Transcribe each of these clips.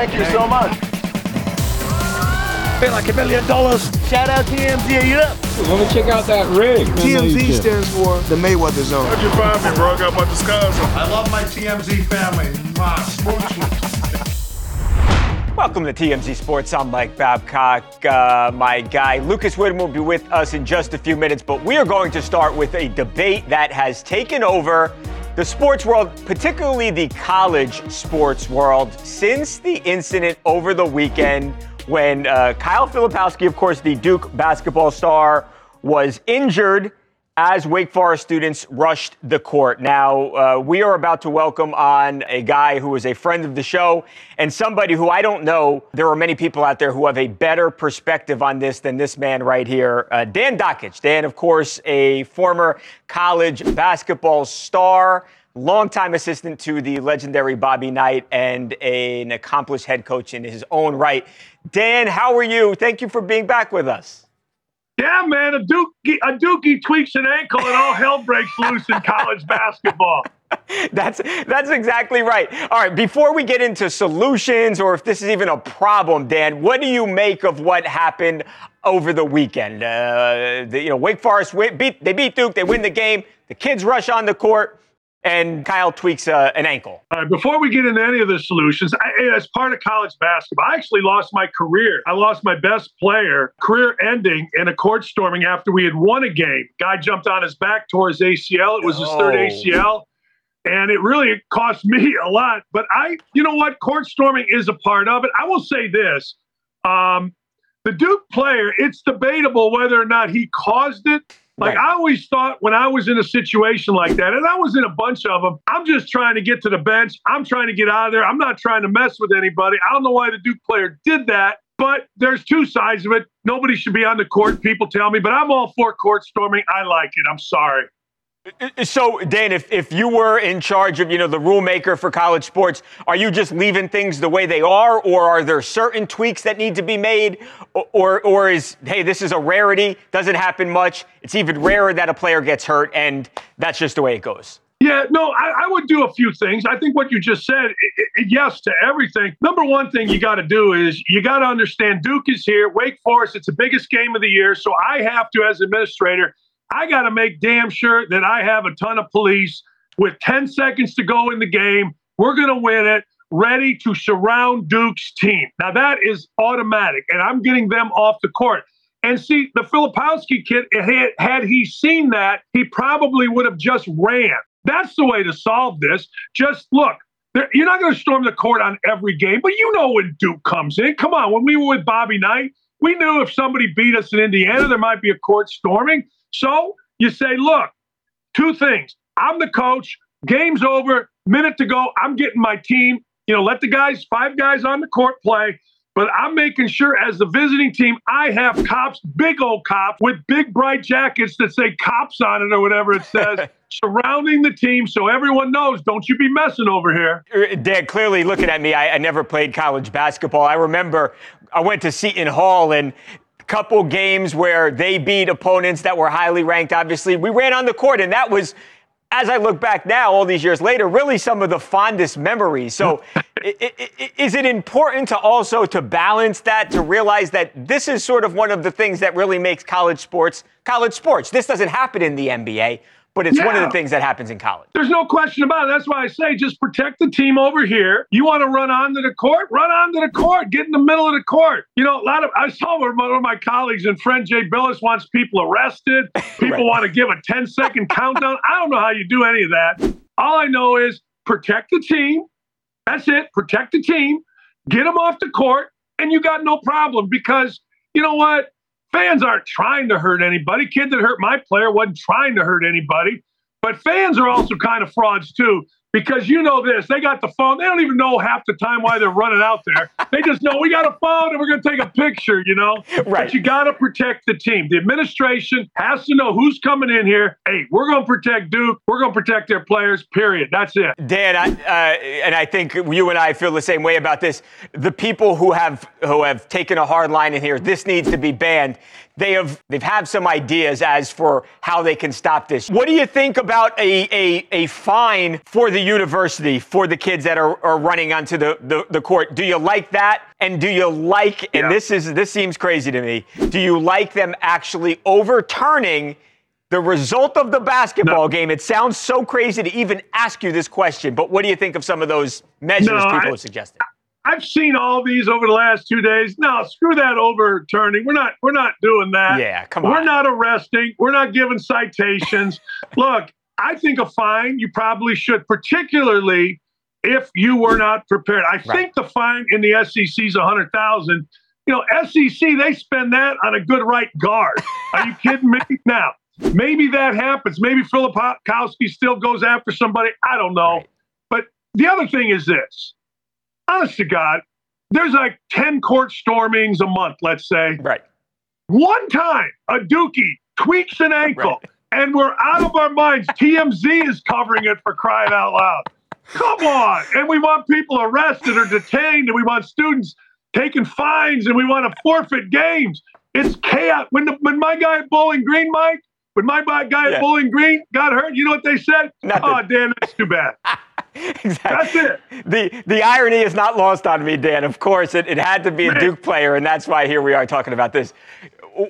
Thank you so much. Feel like a million dollars. Shout out TMZ. Are you up? Let me check out that rig. TMZ stands for the Mayweather Zone. How'd you find me, bro? I got a bunch of scars on. I love my TMZ family. My smooch. Welcome to TMZ Sports. I'm Mike Babcock. Uh, my guy Lucas Whitman will be with us in just a few minutes, but we are going to start with a debate that has taken over the sports world, particularly the college sports world, since the incident over the weekend when uh, Kyle Filipowski, of course, the Duke basketball star, was injured as Wake Forest students rushed the court. Now, uh, we are about to welcome on a guy who is a friend of the show and somebody who I don't know. There are many people out there who have a better perspective on this than this man right here, uh, Dan Dakich. Dan, of course, a former college basketball star. Longtime assistant to the legendary Bobby Knight and a, an accomplished head coach in his own right. Dan, how are you? Thank you for being back with us. Yeah, man, a dookie, a dookie tweaks an ankle and all hell breaks loose in college basketball. That's that's exactly right. All right, before we get into solutions or if this is even a problem, Dan, what do you make of what happened over the weekend? Uh, the, you know, Wake Forest win, beat they beat Duke, they win the game. The kids rush on the court and Kyle tweaks uh, an ankle. All right, before we get into any of the solutions, I, as part of college basketball, I actually lost my career. I lost my best player, career ending in a court storming after we had won a game. Guy jumped on his back, tore his ACL. It was his third Oh. ACL. And it really cost me a lot. But I, you know what? Court storming is a part of it. I will say this. Um, the Duke player, it's debatable whether or not he caused it. Like Right. I always thought when I was in a situation like that, and I was in a bunch of them, I'm just trying to get to the bench. I'm trying to get out of there. I'm not trying to mess with anybody. I don't know why the Duke player did that, but there's two sides of it. Nobody should be on the court, people tell me, but I'm all for court storming. I like it. I'm sorry. Uh, so, Dan, if, if you were in charge of, you know, the rule maker for college sports, are you just leaving things the way they are, or are there certain tweaks that need to be made, or or, is hey, this is a rarity, doesn't happen much. It's even rarer that a player gets hurt, and that's just the way it goes. Yeah, no, I, I would do a few things. I think what you just said, yes to everything. Number one thing you got to do is you got to understand Duke is here, Wake Forest, it's the biggest game of the year. So I have to, as administrator, I got to make damn sure that I have a ton of police with 10 seconds to go in the game. We're going to win it, ready to surround Duke's team. Now, that is automatic, and I'm getting them off the court. And see, the Filipowski kid, had, had he seen that, he probably would have just ran. That's the way to solve this. Just look, you're not going to storm the court on every game, but you know when Duke comes in. Come on, when we were with Bobby Knight, we knew if somebody beat us in Indiana, there might be a court storming. So you say, look, two things. I'm the coach. Game's over. Minute to go. I'm getting my team. You know, let the guys, five guys on the court play. But I'm making sure as the visiting team, I have cops, big old cops with big bright jackets that say cops on it or whatever it says, surrounding the team so everyone knows, don't you be messing over here. Uh, Dan, clearly looking at me, I, I never played college basketball. I remember I went to Seton Hall and couple games where they beat opponents that were highly ranked. Obviously, we ran on the court, and that was, as I look back now, all these years later, really some of the fondest memories. So, is it important to also to balance that to realize that this is sort of one of the things that really makes college sports college sports? This doesn't happen in the NBA, but it's one of the things that happens in college. There's no question about it. That's why I say just protect the team over here. You want to run onto the court? Run onto the court. Get in the middle of the court. You know, a lot of I saw one of my colleagues and friend Jay Bilas wants people arrested. People Right. want to give a 10 second countdown. I don't know how you do any of that. All I know is protect the team. That's it. Protect the team. Get them off the court, and you got no problem because you know what? Fans aren't trying to hurt anybody. Kid that hurt my player wasn't trying to hurt anybody. But fans are also kind of frauds too, because you know this. They got the phone. They don't even know half the time why they're running out there. They just know we got a phone and we're going to take a picture, you know? Right. But you got to protect the team. The administration has to know who's coming in here. Hey, we're going to protect Duke. We're going to protect their players, period. That's it. Dan, I, uh, and I think you and I feel the same way about this. The people who have who have taken a hard line in here, this needs to be banned. They have they've had some ideas as for how they can stop this. What do you think about a a, a fine for the university for the kids that are, are running onto the, the, the court? Do you like that? And do you like and Yeah. this is this seems crazy to me. Do you like them actually overturning the result of the basketball No. game? It sounds so crazy to even ask you this question, but what do you think of some of those measures No, people I- have suggested? I've seen all these over the last two days. No, screw that overturning. We're not. We're not doing that. Yeah, come on. We're not arresting. We're not giving citations. Look, I think a fine you probably should, particularly if you were not prepared. I think the fine in the SEC is a hundred thousand. You know, SEC they spend that on a good right guard. Are you kidding me? Now, maybe that happens. Maybe Filipowski still goes after somebody. I don't know. Right. But the other thing is this. Honest to God, there's like 10 court stormings a month, let's say. Right. One time, a dookie tweaks an ankle, Right. and we're out of our minds. TMZ is covering it for crying out loud. Come on. And we want people arrested or detained, and we want students taking fines, and we want to forfeit games. It's chaos. When, the, when my guy at Bowling Green, Mike, when my guy Yeah. at Bowling Green got hurt, you know what they said? Nothing. Oh, Dan, that's too bad. exactly. That's it. The the irony is not lost on me, Dan. Of course, it, it had to be a Duke player, and that's why here we are talking about this.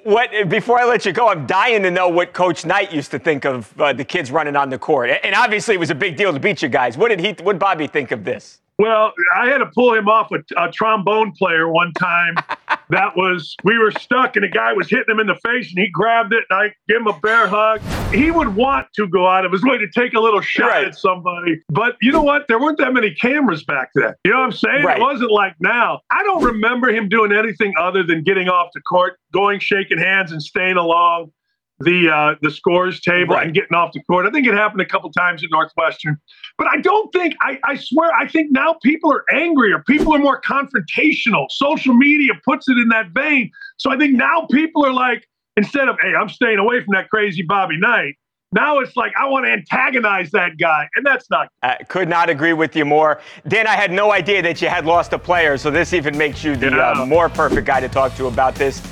What before I let you go, I'm dying to know what Coach Knight used to think of uh, the kids running on the court, and obviously it was a big deal to beat you guys. What did he? What did Bobby think of this? Well, I had to pull him off a, a trombone player one time. that was we were stuck, and a guy was hitting him in the face, and he grabbed it, and I gave him a bear hug. He would want to go out of his way to take a little shot Right. at somebody, but you know what? There weren't that many cameras back then. You know what I'm saying? Right. It wasn't like now. I don't remember him doing anything other than getting off the court, going, shaking hands, and staying along the uh, the scores table Right. and getting off the court. I think it happened a couple times at Northwestern. But I don't think, I, I swear, I think now people are angrier. People are more confrontational. Social media puts it in that vein. So I think now people are like, instead of, hey, I'm staying away from that crazy Bobby Knight, now it's like, I want to antagonize that guy. And that's not Uh, could not agree with you more. Dan, I had no idea that you had lost a player, so this even makes you the Yeah. uh, more perfect guy to talk to about this.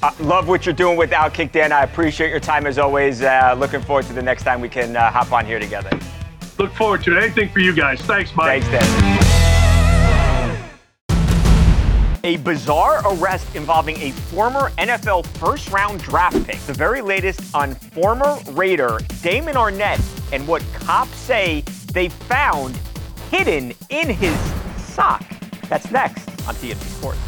Uh, love what you're doing with Outkick, Dan. I appreciate your time as always. Uh, looking forward to the next time we can uh, hop on here together. look forward to it. Anything for you guys. Thanks, Mike. Thanks, Dan. A bizarre arrest involving a former NFL first round draft pick. The very latest on former Raider Damon Arnette and what cops say they found hidden in his sock. That's next on TMZ Sports.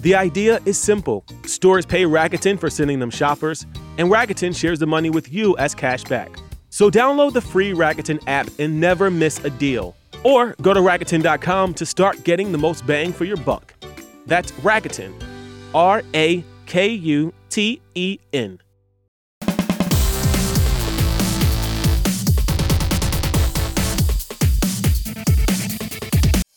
The idea is simple stores pay Rakuten for sending them shoppers, and Rakuten shares the money with you as cash back. So download the free Rakuten app and never miss a deal. Or go to Rakuten.com to start getting the most bang for your buck. That's Rakuten. R A K U T E N.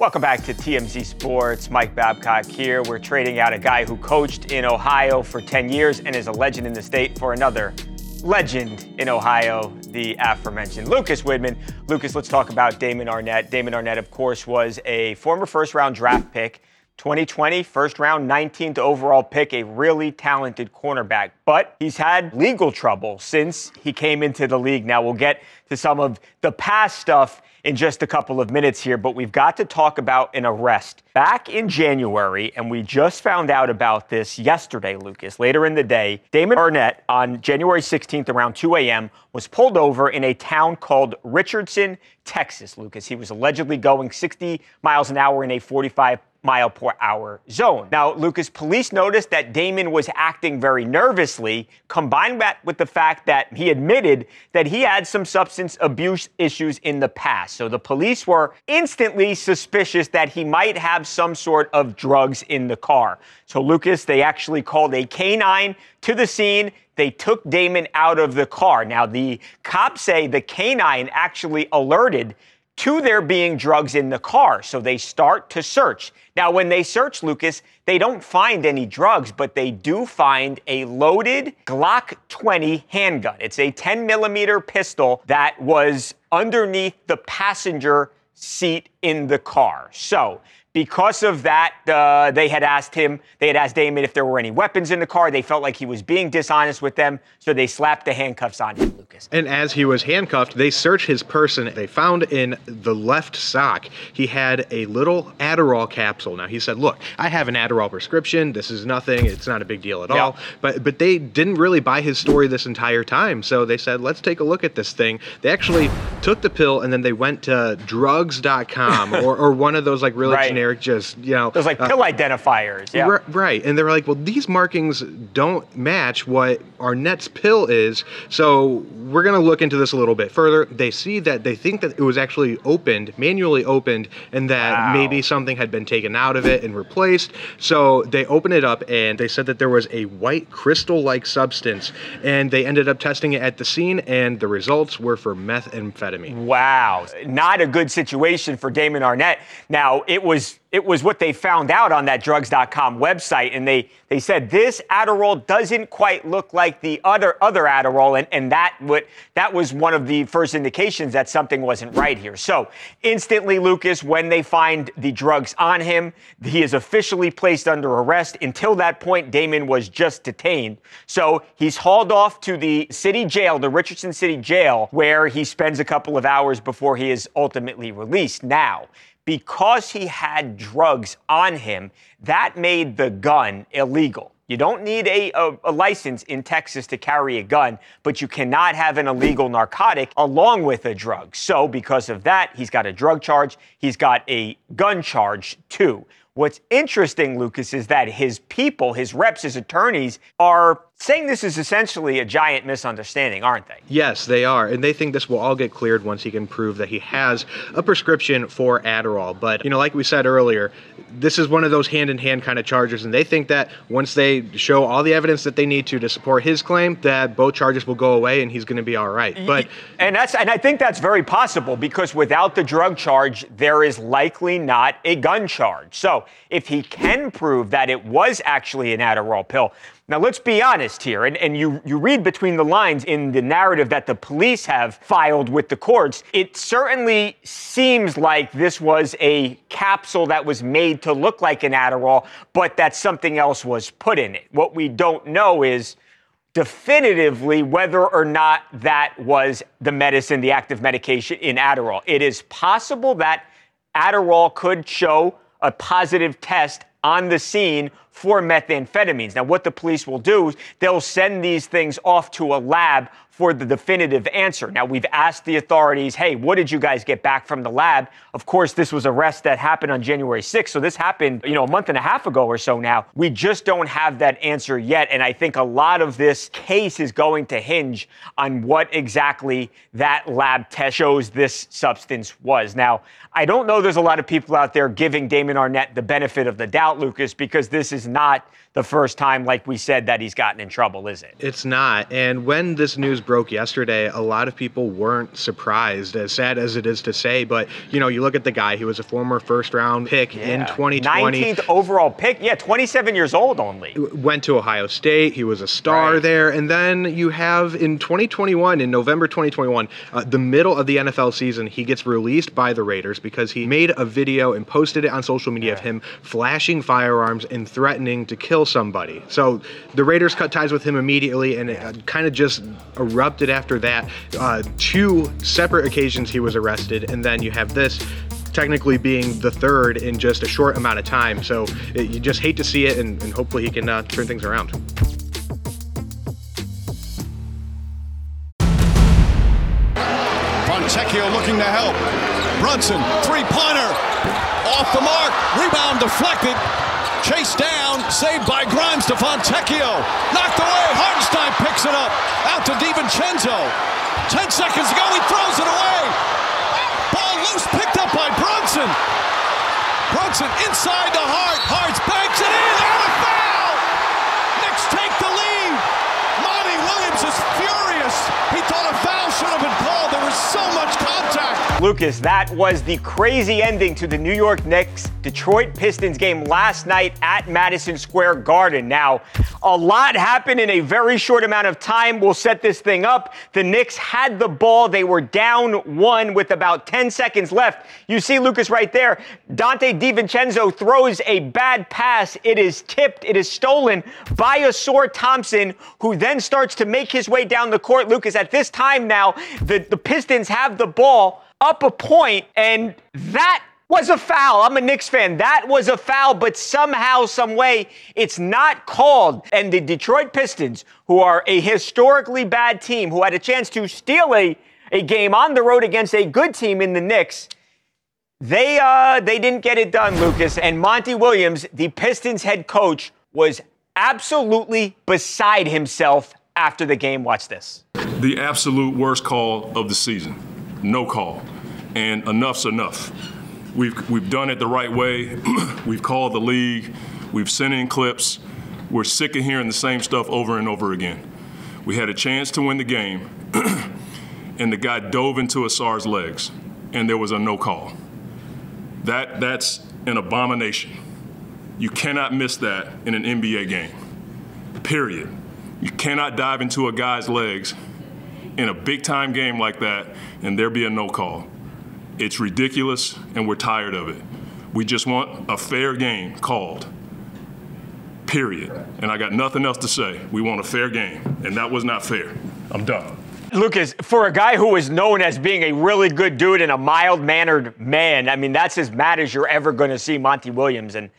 Welcome back to TMZ Sports. Mike Babcock here. We're trading out a guy who coached in Ohio for 10 years and is a legend in the state for another legend in Ohio, the aforementioned Lucas Widman. Lucas, let's talk about Damon Arnette. Damon Arnette, of course, was a former first round draft pick. 2020, first round, 19th overall pick, a really talented cornerback. But he's had legal trouble since he came into the league. Now, we'll get to some of the past stuff in just a couple of minutes here, but we've got to talk about an arrest. Back in January, and we just found out about this yesterday, Lucas, later in the day, Damon Arnette on January 16th around 2 a.m. was pulled over in a town called Richardson, Texas, Lucas. He was allegedly going 60 miles an hour in a 45 mile per hour zone. Now, Lucas, police noticed that Damon was acting very nervously, combined that with the fact that he admitted that he had some substance abuse issues in the past. So the police were instantly suspicious that he might have some sort of drugs in the car. So, Lucas, they actually called a canine to the scene. They took Damon out of the car. Now, the cops say the canine actually alerted to there being drugs in the car. So they start to search. Now, when they search Lucas, they don't find any drugs, but they do find a loaded Glock 20 handgun. It's a 10 millimeter pistol that was underneath the passenger seat in the car. So because of that, uh, they had asked him, they had asked Damon if there were any weapons in the car. They felt like he was being dishonest with them, so they slapped the handcuffs on him, Lucas. And as he was handcuffed, they searched his person. They found in the left sock, he had a little Adderall capsule. Now, he said, Look, I have an Adderall prescription. This is nothing. It's not a big deal at Yeah. all. But, but they didn't really buy his story this entire time. So they said, Let's take a look at this thing. They actually took the pill and then they went to drugs.com or, or one of those like really Right. generic, just, you know. Those like uh, pill identifiers. Yeah. Ri- Right. And they're like, well, these markings don't match what Arnette's pill is. So we're going to look into this a little bit further. They see that they think that it was actually opened, manually opened, and that Wow. maybe something had been taken out of it and replaced. So they open it up and they said that there was a white crystal like substance. And they ended up testing it at the scene, and the results were for methamphetamine. Wow, not a good situation for Damon Arnette. Now, it was it was what they found out on that drugs.com website and they they said this Adderall doesn't quite look like the other other Adderall and, and that what that was one of the first indications that something wasn't right here. So, instantly Lucas when they find the drugs on him, he is officially placed under arrest. Until that point Damon was just detained. So, he's hauled off to the city jail, the Richardson City Jail, where he spends a couple of hours before he is ultimately released. Now, because he had drugs on him, that made the gun illegal. You don't need a, a, a license in Texas to carry a gun, but you cannot have an illegal narcotic along with a drug. So, because of that, he's got a drug charge, he's got a gun charge too. What's interesting, Lucas, is that his people, his reps, his attorneys, are saying this is essentially a giant misunderstanding, aren't they? Yes, they are. And they think this will all get cleared once he can prove that he has a prescription for Adderall. But, you know, like we said earlier, this is one of those hand in hand kind of charges. And they think that once they show all the evidence that they need to to support his claim, that both charges will go away and he's going to be all right. But And that's and I think that's very possible because without the drug charge, there is likely not a gun charge. So if he can prove that it was actually an Adderall pill. Now let's be honest here, and, and you, you read between the lines in the narrative that the police have filed with the courts. It certainly seems like this was a capsule that was made to look like an Adderall, but that something else was put in it. What we don't know is definitively whether or not that was the medicine, the active medication in Adderall. It is possible that Adderall could show a positive test on the scene for methamphetamines. Now, what the police will do is they'll send these things off to a lab for the definitive answer. Now, we've asked the authorities, hey, what did you guys get back from the lab? Of course, this was arrest that happened on January 6th, so this happened, you know, a month and a half ago or so now. We just don't have that answer yet, and I think a lot of this case is going to hinge on what exactly that lab test shows this substance was. Now, I don't know there's a lot of people out there giving Damon Arnette the benefit of the doubt, Lucas, because this is not the first time, like we said, that he's gotten in trouble, is it? It's not. And when this news broke yesterday, a lot of people weren't surprised, as sad as it is to say. But, you know, you look at the guy, he was a former first round pick in 2020. 19th overall pick. Yeah, 27 years old only. Went to Ohio State. He was a star Right. there. And then you have in 2021, in November 2021, uh, the middle of the NFL season, he gets released by the Raiders because he made a video and posted it on social media of him flashing firearms and threatening to kill somebody. So the Raiders cut ties with him immediately, and it uh, kind of just erupted after that. Uh, two separate occasions he was arrested, and then you have this technically being the third in just a short amount of time. So it, you just hate to see it, and, and hopefully he can uh, turn things around. Fontecchio looking to help. Brunson, three-pointer, off the mark, rebound deflected, chased down, saved by Grimes to Fontecchio, knocked away, Hartenstein picks it up, out to DiVincenzo. Ten seconds to go, he throws it away. Ball loose, picked up by Brunson. Brunson inside the Hart, Hart's banks it in, and a foul! Knicks take the lead. Monty Williams is furious. He thought a foul should have been called. There was so much contact. Lucas, that was the crazy ending to the New York Knicks Detroit Pistons game last night at Madison Square Garden. Now, a lot happened in a very short amount of time. We'll set this thing up. The Knicks had the ball. They were down one with about 10 seconds left. You see Lucas right there. Donte DiVincenzo throws a bad pass. It is tipped. It is stolen by Ausar Thompson, who then starts to make his way down the court. Lucas, at this time now, the, the Pistons have the ball up a point, and that was a foul. I'm a Knicks fan. That was a foul, but somehow, some way, it's not called. And the Detroit Pistons, who are a historically bad team, who had a chance to steal a, a game on the road against a good team in the Knicks, they uh they didn't get it done, Lucas. And Monty Williams, the Pistons head coach, was absolutely beside himself after the game. Watch this. The absolute worst call of the season. No call. And enough's enough. We've, we've done it the right way. we've called the league. We've sent in clips. We're sick of hearing the same stuff over and over again. We had a chance to win the game, and the guy dove into Ausar's legs, and there was a no call. That, that's an abomination. You cannot miss that in an NBA game. Period. You cannot dive into a guy's legs in a big time game like that and there be a no call. It's ridiculous and we're tired of it. We just want a fair game called. Period. And I got nothing else to say. We want a fair game, and that was not fair. I'm done. Lucas, for a guy who is known as being a really good dude and a mild mannered man, I mean, that's as mad as you're ever going to see Monty Williams. And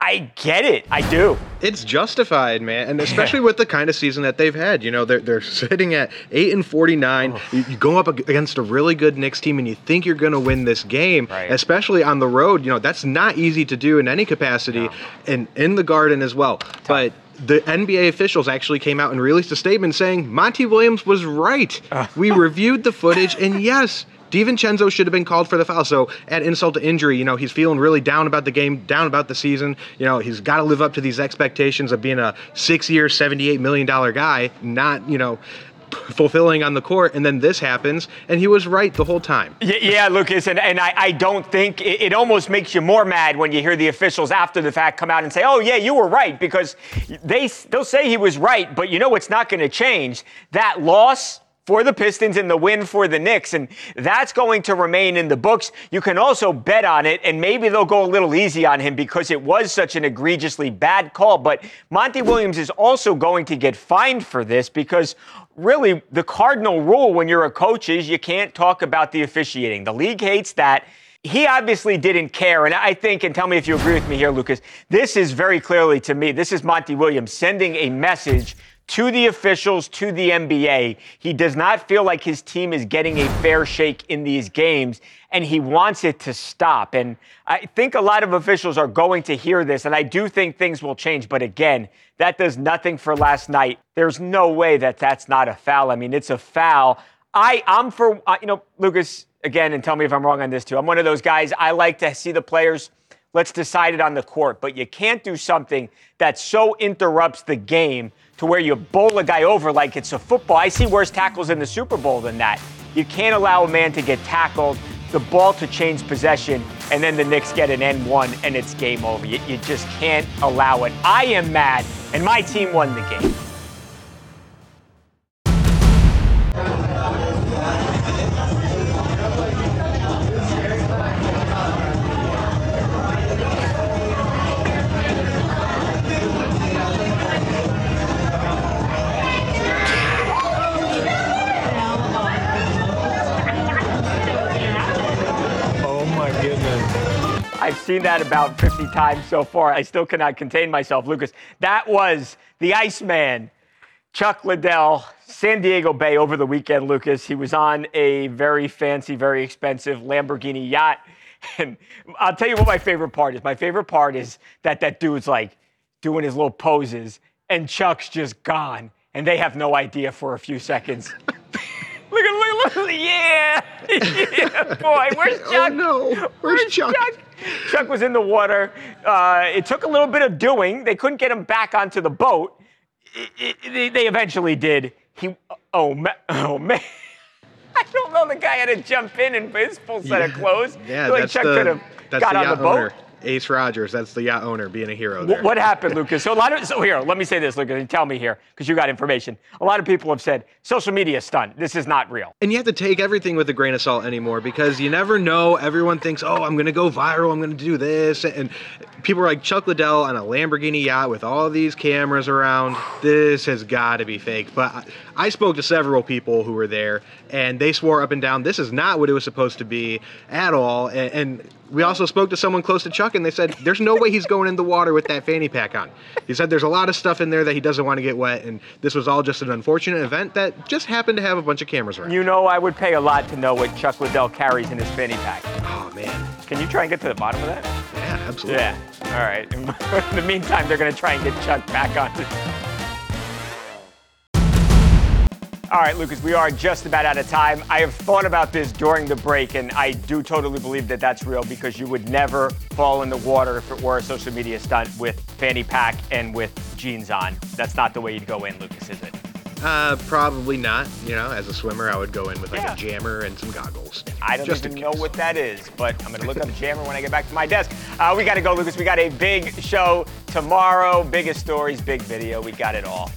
I get it. I do. It's justified, man, and especially with the kind of season that they've had. You know, they're they're sitting at eight and forty nine. Oh. You, you go up against a really good Knicks team, and you think you're going to win this game, Right. especially on the road. You know, that's not easy to do in any capacity, and in the Garden as well. But the NBA officials actually came out and released a statement saying Monty Williams was right. Uh. we reviewed the footage, and yes. DiVincenzo should have been called for the foul. So, at insult to injury, you know, he's feeling really down about the game, down about the season. You know, he's got to live up to these expectations of being a six year, $78 million guy, not, you know, fulfilling on the court. And then this happens, and he was right the whole time. Y- Yeah, Lucas, and, and I, I don't think it, it almost makes you more mad when you hear the officials after the fact come out and say, "Oh yeah, you were right," because they they'll say he was right, but you know what's not going to change that loss. For the Pistons and the win for the Knicks. And that's going to remain in the books. You can also bet on it, and maybe they'll go a little easy on him because it was such an egregiously bad call. But Monty Williams is also going to get fined for this because really the cardinal rule when you're a coach is you can't talk about the officiating. The league hates that. He obviously didn't care. And I think, and tell me if you agree with me here, Lucas, this is very clearly to me, this is Monty Williams sending a message to the officials, to the NBA. He does not feel like his team is getting a fair shake in these games, and he wants it to stop. And I think a lot of officials are going to hear this, and I do think things will change. But again, that does nothing for last night. There's no way that that's not a foul. I mean, it's a foul. I, I'm for, uh, you know, Lucas, again, and tell me if I'm wrong on this too. I'm one of those guys, I like to see the players. Let's decide it on the court. But you can't do something that so interrupts the game to where you bowl a guy over like it's a football. I see worse tackles in the Super Bowl than that. You can't allow a man to get tackled, the ball to change possession, and then the Knicks get an N1 and it's game over. You, you just can't allow it. I am mad, and my team won the game. Seen that about 50 times so far. I still cannot contain myself, Lucas. That was the Iceman Chuck Liddell, San Diego Bay over the weekend, Lucas. He was on a very fancy, very expensive Lamborghini yacht. And I'll tell you what my favorite part is. My favorite part is that that dude's like doing his little poses, and Chuck's just gone, and they have no idea for a few seconds. look at, look, look, yeah, yeah, boy, where's Chuck? Oh no, where's, Chuck? Chuck was in the water. Uh, it took a little bit of doing. They couldn't get him back onto the boat. It- it- they- eventually did. He, oh, ma- oh man. I don't know. The guy had to jump in in his full set of clothes. Yeah, like that's Chuck the could have got the on the boat. owner, Ace Rogers. That's the yacht owner being a hero. There. What happened, Lucas? So a lot of so here, let me say this, Lucas, and tell me here because you got information. A lot of people have said social media stunt. This is not real. And you have to take everything with a grain of salt anymore because you never know. Everyone thinks, oh, I'm going to go viral. I'm going to do this. And people are like Chuck Liddell on a Lamborghini yacht with all these cameras around. This has got to be fake. But I, I spoke to several people who were there and they swore up and down this is not what it was supposed to be at all. And, and we also spoke to someone close to Chuck and they said, there's no way he's going in the water with that fanny pack on. He said there's a lot of stuff in there that he doesn't want to get wet. And this was all just an unfortunate event that just happened to have a bunch of cameras around. You know, I would pay a lot to know what Chuck Liddell carries in his fanny pack. Oh, man. Can you try and get to the bottom of that? Yeah, absolutely. Yeah. All right. In the meantime, they're going to try and get Chuck back on. All right, Lucas, we are just about out of time. I have thought about this during the break, and I do totally believe that that's real because you would never fall in the water if it were a social media stunt with fanny pack and with jeans on. That's not the way you'd go in, Lucas, is it? Uh, probably not. You know, as a swimmer, I would go in with like Yeah. a jammer and some goggles. I don't even know what that is, but I'm going to look up Jammer when I get back to my desk. Uh, we got to go, Lucas. We got a big show tomorrow. Biggest stories, big video. We got it all.